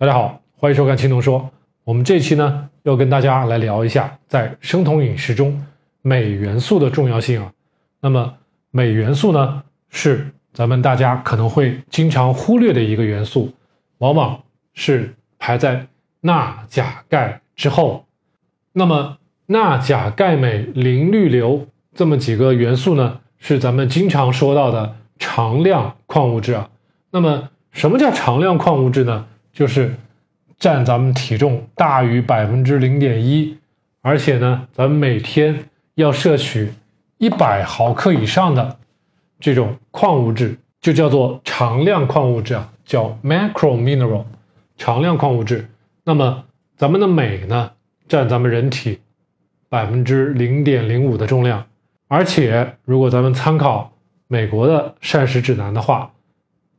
大家好，欢迎收看青铜说。我们这期呢要跟大家来聊一下，在生酮饮食中镁元素的重要性啊。那么镁元素呢是咱们大家可能会经常忽略的一个元素，往往是排在钠、钾、钙之后。那么钠、钾、钙、镁、磷、氯、硫这么几个元素呢，是咱们经常说到的常量矿物质啊。那么什么叫常量矿物质呢？就是占咱们体重大于百分之零点一，而且呢，咱们每天要摄取一百毫克以上的这种矿物质，就叫做常量矿物质啊，叫 macro mineral，常量矿物质。那么咱们的镁呢，占咱们人体百分之零点零五的重量，而且如果咱们参考美国的膳食指南的话。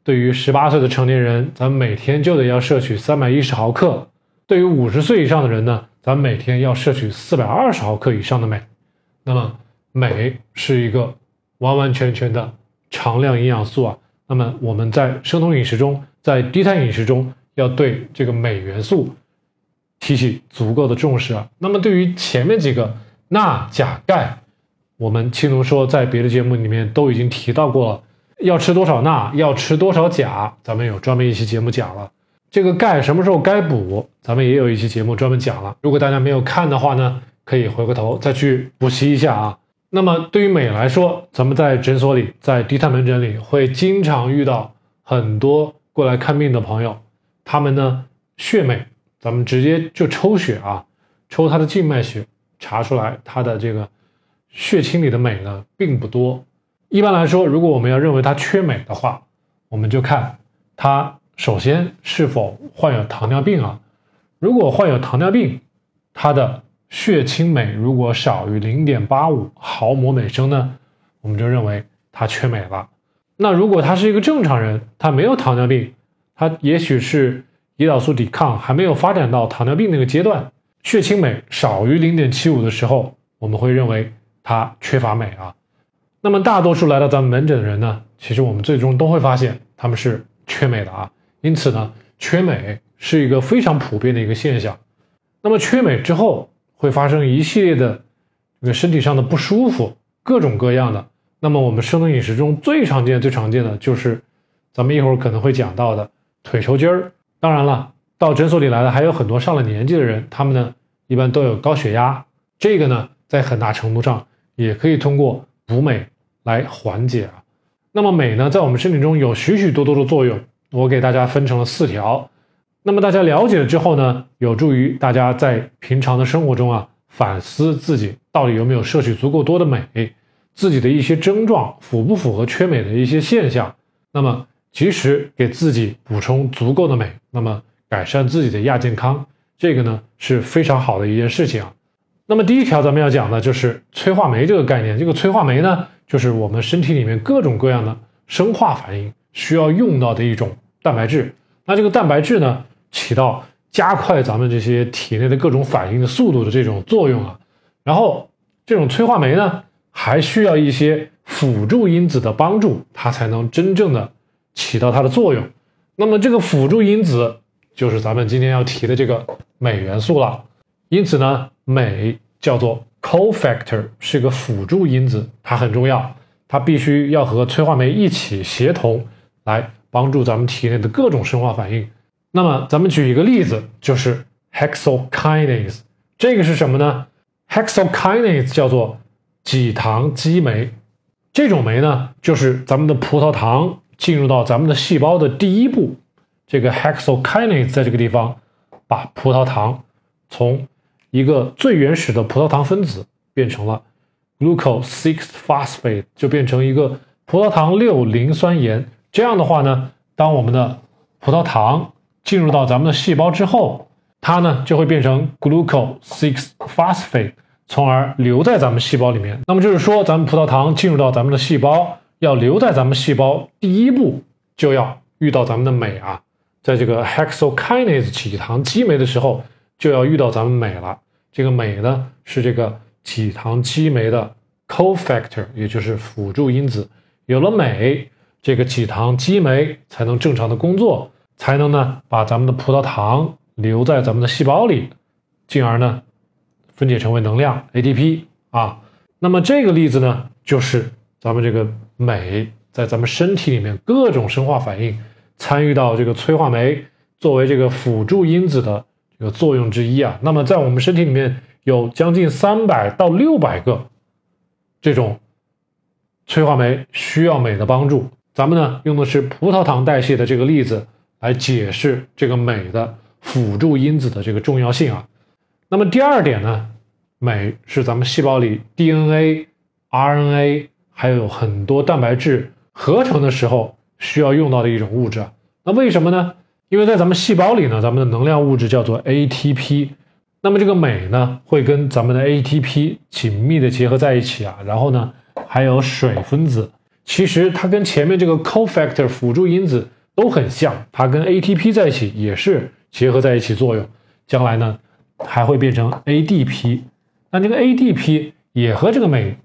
对于十八岁的成年人，咱每天就得要摄取三百一十毫克；对于五十岁以上的人呢，咱每天要摄取四百二十毫克以上的镁。那么，镁是一个完完全全的常量营养素啊。那么，我们在生酮饮食中，在低碳饮食中，要对这个镁元素提起足够的重视啊。那么，对于前面几个钠、钾、钙，我们青龙说在别的节目里面都已经提到过了。要吃多少钠，要吃多少钾，咱们有专门一期节目讲了。这个钙什么时候该补，咱们也有一期节目专门讲了。如果大家没有看的话呢，可以回过头再去补习一下啊。那么对于镁来说，咱们在诊所里，在低碳门诊里会经常遇到很多过来看病的朋友，他们呢血镁，咱们直接就抽血啊，抽他的静脉血，查出来他的这个血清里的镁呢并不多。一般来说，如果我们要认为他缺镁的话，我们就看他首先是否患有糖尿病啊。如果患有糖尿病，他的血清镁如果少于零点八五毫摩每升呢，我们就认为他缺镁了。那如果他是一个正常人，他没有糖尿病，他也许是胰岛素抵抗还没有发展到糖尿病那个阶段，血清镁少于零点七五的时候，我们会认为他缺乏镁啊。那么大多数来到咱们门诊的人呢，其实我们最终都会发现他们是缺镁的啊。因此呢，缺镁是一个非常普遍的一个现象。那么缺镁之后会发生一系列的这个身体上的不舒服，各种各样的。那么我们生酮饮食中最常见、最常见的就是咱们一会儿可能会讲到的腿抽筋儿。当然了，到诊所里来的还有很多上了年纪的人，他们呢一般都有高血压。这个呢，在很大程度上也可以通过。补镁来缓解啊，那么镁呢，在我们身体中有许许多多的作用，我给大家分成了四条。那么大家了解了之后呢，有助于大家在平常的生活中啊，反思自己到底有没有摄取足够多的镁，自己的一些症状符不符合缺镁的一些现象，那么及时给自己补充足够的镁，那么改善自己的亚健康，这个呢是非常好的一件事情啊。那么第一条咱们要讲的就是催化酶这个概念。这个催化酶呢，就是我们身体里面各种各样的生化反应需要用到的一种蛋白质。那这个蛋白质呢，起到加快咱们这些体内的各种反应的速度的这种作用啊。然后这种催化酶呢，还需要一些辅助因子的帮助，它才能真正的起到它的作用。那么这个辅助因子就是咱们今天要提的这个镁元素了。因此呢，镁叫做 cofactor，是个辅助因子，它很重要，它必须要和催化酶一起协同，来帮助咱们体内的各种生化反应。那么，咱们举一个例子，就是 hexokinase，这个是什么呢？hexokinase 叫做己糖激酶，这种酶呢，就是咱们的葡萄糖进入到咱们的细胞的第一步。这个 hexokinase 在这个地方把葡萄糖从一个最原始的葡萄糖分子变成了 glucose six phosphate，就变成一个葡萄糖六磷酸盐。这样的话呢，当我们的葡萄糖进入到咱们的细胞之后，它呢就会变成 glucose six phosphate，从而留在咱们细胞里面。那么就是说，咱们葡萄糖进入到咱们的细胞，要留在咱们细胞，第一步就要遇到咱们的镁啊，在这个 hexokinase 起糖激酶的时候。就要遇到咱们镁了。这个镁呢，是这个己糖激酶的 cofactor，也就是辅助因子。有了镁，这个己糖激酶才能正常的工作，才能呢把咱们的葡萄糖留在咱们的细胞里，进而呢分解成为能量 ATP 啊。那么这个例子呢，就是咱们这个镁在咱们身体里面各种生化反应参与到这个催化酶作为这个辅助因子的有作用之一啊。那么在我们身体里面有将近三百到六百个这种催化酶需要镁的帮助。咱们呢用的是葡萄糖代谢的这个例子来解释这个镁的辅助因子的这个重要性啊。那么第二点呢？镁是咱们细胞里 DNA、RNA 还有很多蛋白质合成的时候需要用到的一种物质。那为什么呢？因为在咱们细胞里呢，咱们的能量物质叫做 ATP。那么这个镁呢，会跟咱们的 ATP 紧密的结合在一起啊。然后呢，还有水分子，其实它跟前面这个 cofactor 辅助因子都很像，它跟 ATP 在一起也是结合在一起作用。将来呢，还会变成 ADP。那这个 ADP 也和这个镁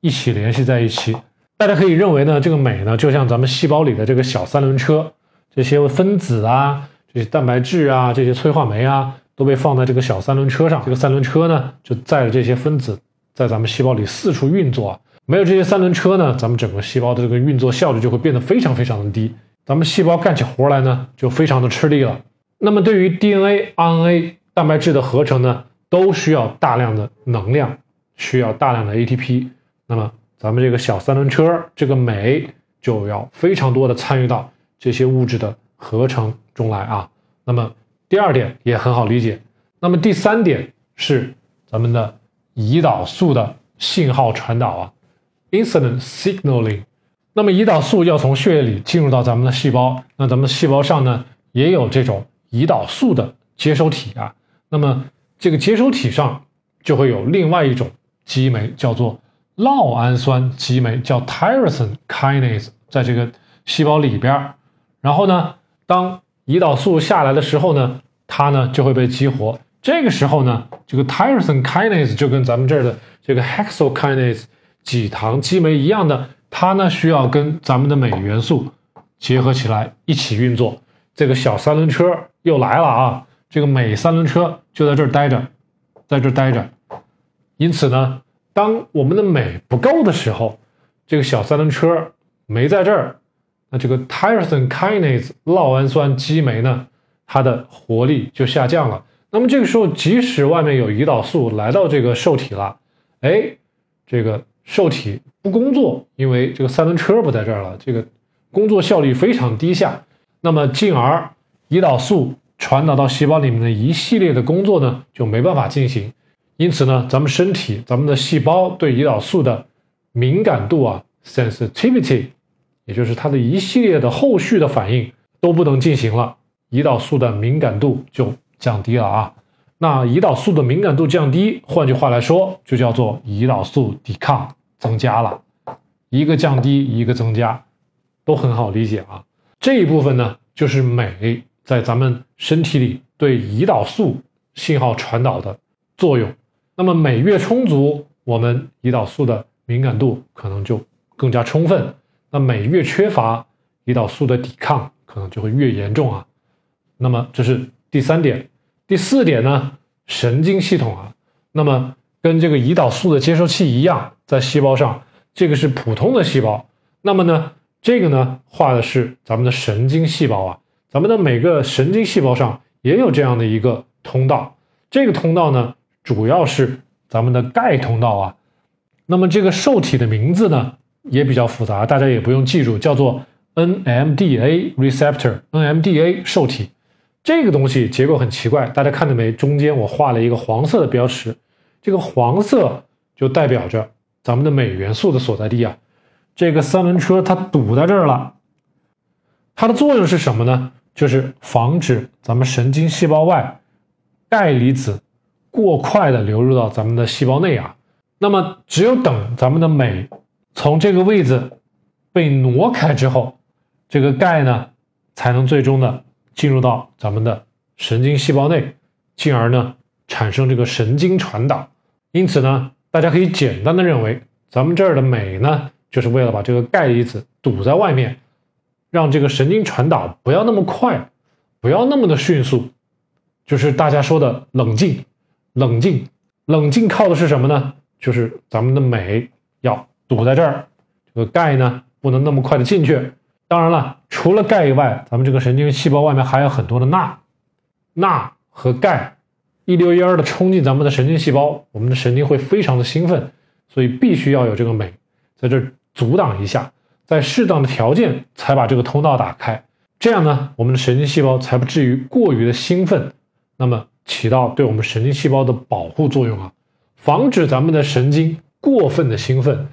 一起联系在一起，大家可以认为呢，这个镁呢就像咱们细胞里的这个小三轮车，这些分子啊，这些蛋白质啊，这些催化酶啊，都被放在这个小三轮车上。这个三轮车呢，就载着这些分子在咱们细胞里四处运作。没有这些三轮车呢，咱们整个细胞的这个运作效率就会变得非常非常的低，咱们细胞干起活来呢就非常的吃力了。那么对于 DNA、RNA 蛋白质的合成呢？都需要大量的能量，需要大量的 ATP。那么咱们这个小三轮车，这个酶就要非常多的参与到这些物质的合成中来啊。那么第二点也很好理解。那么第三点是咱们的胰岛素的信号传导啊，insulin signaling。那么胰岛素要从血液里进入到咱们的细胞，那咱们细胞上呢也有这种胰岛素的接收体啊。那么这个接收体上就会有另外一种激酶，叫做酪氨酸激酶，叫 tyrosine kinase，在这个细胞里边然后呢，当胰岛素下来的时候呢，它呢就会被激活。这个时候呢，这个 tyrosine kinase 就跟咱们这儿的这个 hexokinase 己糖激酶一样的，它呢需要跟咱们的镁元素结合起来一起运作。这个小三轮车又来了啊！这个镁三轮车就在这儿待着，在这儿待着。因此呢，当我们的镁不够的时候，这个小三轮车没在这儿，那这个 tyrosine kinase 酪氨酸激酶呢，它的活力就下降了。那么这个时候，即使外面有胰岛素来到这个受体了，哎，这个受体不工作，因为这个三轮车不在这儿了，这个工作效率非常低下。那么进而胰岛素。传导到细胞里面的一系列的工作呢，就没办法进行。因此呢，咱们身体、咱们的细胞对胰岛素的敏感度啊，sensitivity，也就是它的一系列的后续的反应都不能进行了，胰岛素的敏感度就降低了啊。那胰岛素的敏感度降低，换句话来说，就叫做胰岛素抵抗增加了。一个降低，一个增加，都很好理解啊。这一部分呢，就是镁。在咱们身体里对胰岛素信号传导的作用，那么镁越充足，我们胰岛素的敏感度可能就更加充分；那镁越缺乏，胰岛素的抵抗可能就会越严重啊。那么这是第三点，第四点呢？神经系统啊，那么跟这个胰岛素的接收器一样，在细胞上，这个是普通的细胞，那么呢，这个呢画的是咱们的神经细胞啊。咱们的每个神经细胞上也有这样的一个通道，这个通道呢，主要是咱们的钙通道啊。那么这个受体的名字呢也比较复杂，大家也不用记住，叫做 NMDA receptor，NMDA 受体。这个东西结构很奇怪，大家看到没？中间我画了一个黄色的标识，这个黄色就代表着咱们的镁元素的所在地啊。这个三轮车它堵在这儿了，它的作用是什么呢？就是防止咱们神经细胞外钙离子过快的流入到咱们的细胞内啊。那么，只有等咱们的镁从这个位置被挪开之后，这个钙呢才能最终的进入到咱们的神经细胞内，进而呢产生这个神经传导。因此呢，大家可以简单的认为，咱们这儿的镁呢，就是为了把这个钙离子堵在外面。让这个神经传导不要那么快，不要那么的迅速，就是大家说的冷静，冷静，冷静靠的是什么呢？就是咱们的镁要堵在这儿，这个钙呢不能那么快的进去。当然了，除了钙以外，咱们这个神经细胞外面还有很多的钠，钠和钙一溜烟儿的冲进咱们的神经细胞，我们的神经会非常的兴奋，所以必须要有这个镁在这阻挡一下，在适当的条件才把这个通道打开，这样呢，我们的神经细胞才不至于过于的兴奋，那么起到对我们神经细胞的保护作用啊，防止咱们的神经过分的兴奋。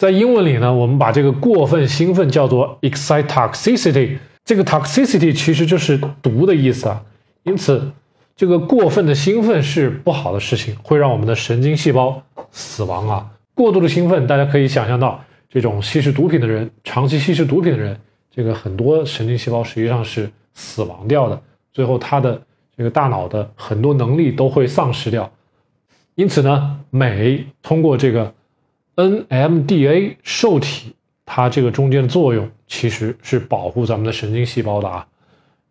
在英文里呢，我们把这个过分兴奋叫做 excitotoxicity，这个 toxicity 其实就是毒的意思啊。因此，这个过分的兴奋是不好的事情，会让我们的神经细胞死亡啊。过度的兴奋，大家可以想象到，这种吸食毒品的人，长期吸食毒品的人，这个很多神经细胞实际上是死亡掉的，最后他的这个大脑的很多能力都会丧失掉。因此呢，镁通过这个。NMDA 受体，它这个中间的作用其实是保护咱们的神经细胞的啊。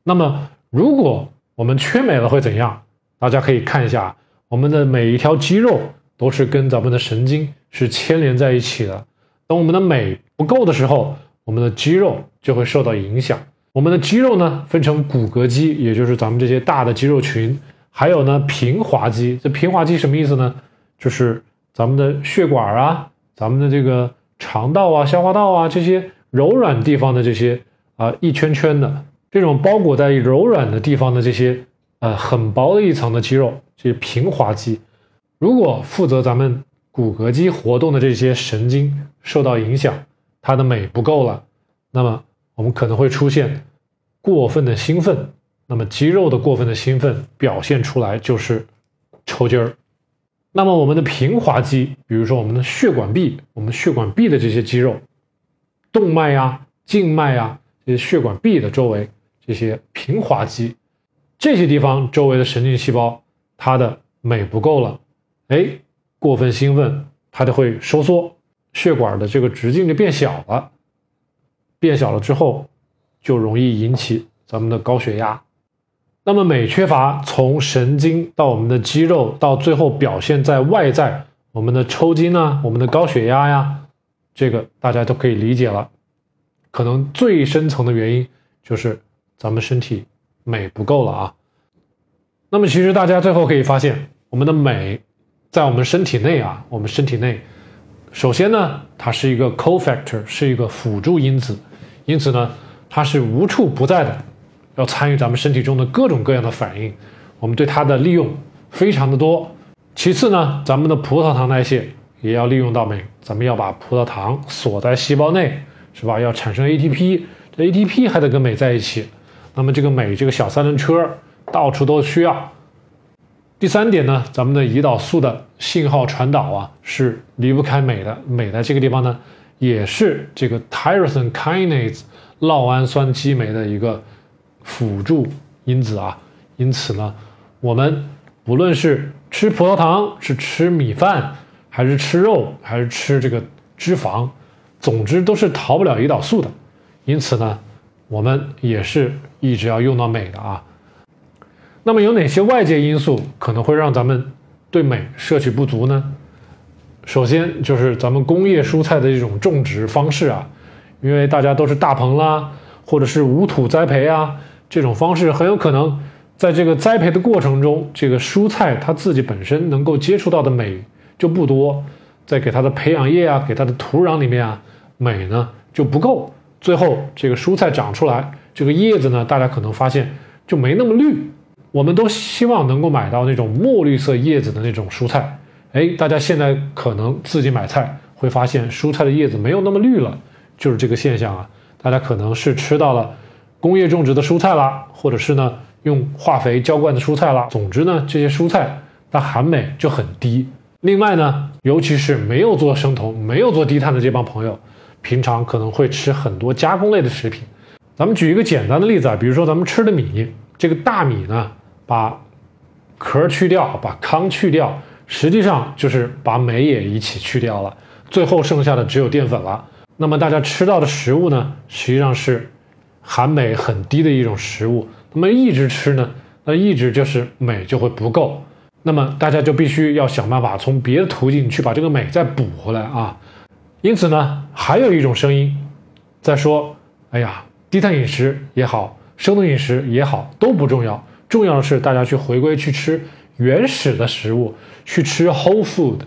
那么，如果我们缺镁了会怎样？大家可以看一下，我们的每一条肌肉都是跟咱们的神经是牵连在一起的。当我们的镁不够的时候，我们的肌肉就会受到影响。我们的肌肉呢，分成骨骼肌，也就是咱们这些大的肌肉群，还有呢平滑肌。这平滑肌什么意思呢？就是咱们的血管啊。咱们的这个肠道啊、消化道啊这些柔软地方的这些啊一圈圈的这种包裹在柔软的地方的这些呃很薄的一层的肌肉，这些平滑肌，如果负责咱们骨骼肌活动的这些神经受到影响，它的镁不够了，那么我们可能会出现过分的兴奋，那么肌肉的过分的兴奋表现出来就是抽筋儿。那么我们的平滑肌，比如说我们的血管壁，我们血管壁的这些肌肉，动脉呀、静脉呀，这些血管壁的周围这些平滑肌，这些地方周围的神经细胞，它的镁不够了，哎，过分兴奋，它就会收缩，血管的这个直径就变小了，变小了之后，就容易引起咱们的高血压。那么镁缺乏，从神经到我们的肌肉，到最后表现在外在，我们的抽筋啊，我们的高血压呀，这个大家都可以理解了。可能最深层的原因就是咱们身体镁不够了啊。那么其实大家最后可以发现，我们的镁在我们身体内啊，我们身体内，首先呢，它是一个 cofactor，是一个辅助因子，因此呢，它是无处不在的。要参与咱们身体中的各种各样的反应，我们对它的利用非常的多。其次呢，咱们的葡萄糖代谢也要利用到镁，咱们要把葡萄糖锁在细胞内，是吧？要产生 ATP，这 ATP 还得跟镁在一起。那么这个镁这个小三轮车到处都需要。第三点呢，咱们的胰岛素的信号传导啊是离不开镁的。镁在这个地方呢，也是这个 tyrosine kinase 酪氨酸激酶的一个。辅助因子啊，因此呢，我们不论是吃葡萄糖，是吃米饭，还是吃肉，还是吃这个脂肪，总之都是逃不了胰岛素的。因此呢，我们也是一直要用到镁的啊。那么有哪些外界因素可能会让咱们对镁摄取不足呢？首先就是咱们工业蔬菜的这种种植方式啊，因为大家都是大棚啦，或者是无土栽培啊。这种方式很有可能在这个栽培的过程中，这个蔬菜它自己本身能够接触到的镁就不多，在给它的培养液啊，给它的土壤里面啊，镁呢就不够，最后这个蔬菜长出来，这个叶子呢，大家可能发现就没那么绿。我们都希望能够买到那种墨绿色叶子的那种蔬菜，哎，大家现在可能自己买菜会发现蔬菜的叶子没有那么绿了，就是这个现象啊，大家可能是吃到了。工业种植的蔬菜啦，或者是呢用化肥浇灌的蔬菜啦，总之呢这些蔬菜它含镁就很低。另外呢，尤其是没有做生酮、没有做低碳的这帮朋友，平常可能会吃很多加工类的食品。咱们举一个简单的例子啊，比如说咱们吃的米，这个大米呢，把壳去掉，把糠去掉，实际上就是把镁也一起去掉了，最后剩下的只有淀粉了。那么大家吃到的食物呢，实际上是。含镁很低的一种食物。那么一直吃呢，那一直就是镁就会不够。那么大家就必须要想办法从别的途径去把这个镁再补回来啊。因此呢，还有一种声音在说：“哎呀，低碳饮食也好，生酮饮食也好，都不重要。重要的是大家去回归去吃原始的食物，去吃 whole food。”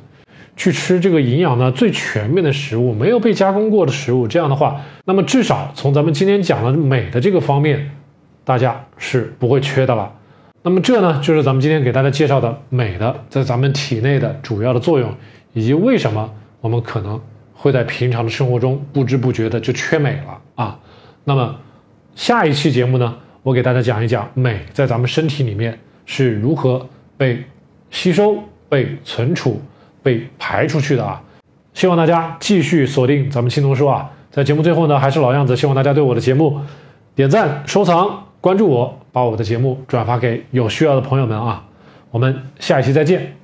去吃这个营养呢最全面的食物，没有被加工过的食物。这样的话，那么至少从咱们今天讲的美的这个方面，大家是不会缺的了。那么这呢，就是咱们今天给大家介绍的美的在咱们体内的主要的作用，以及为什么我们可能会在平常的生活中不知不觉的就缺镁了啊。那么下一期节目呢，我给大家讲一讲镁在咱们身体里面是如何被吸收、被存储。被排出去的啊！希望大家继续锁定咱们青铜说啊，在节目最后呢，还是老样子，希望大家对我的节目点赞、收藏、关注我，把我的节目转发给有需要的朋友们啊！我们下一期再见。